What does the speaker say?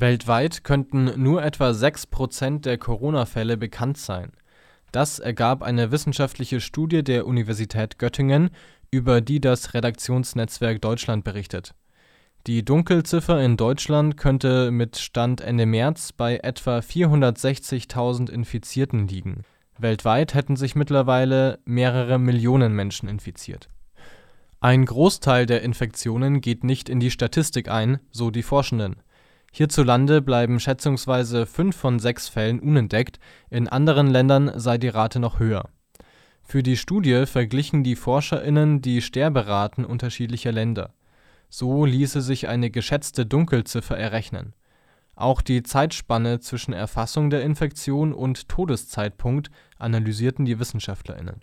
Weltweit könnten nur etwa 6 Prozent der Corona-Fälle bekannt sein. Das ergab eine wissenschaftliche Studie der Universität Göttingen, über die das Redaktionsnetzwerk Deutschland berichtet. Die Dunkelziffer in Deutschland könnte mit Stand Ende März bei etwa 460.000 Infizierten liegen. Weltweit hätten sich mittlerweile mehrere Millionen Menschen infiziert. Ein Großteil der Infektionen geht nicht in die Statistik ein, so die Forschenden. Hierzulande bleiben schätzungsweise fünf von sechs Fällen unentdeckt, in anderen Ländern sei die Rate noch höher. Für die Studie verglichen die ForscherInnen die Sterberaten unterschiedlicher Länder. So ließe sich eine geschätzte Dunkelziffer errechnen. Auch die Zeitspanne zwischen Erfassung der Infektion und Todeszeitpunkt analysierten die WissenschaftlerInnen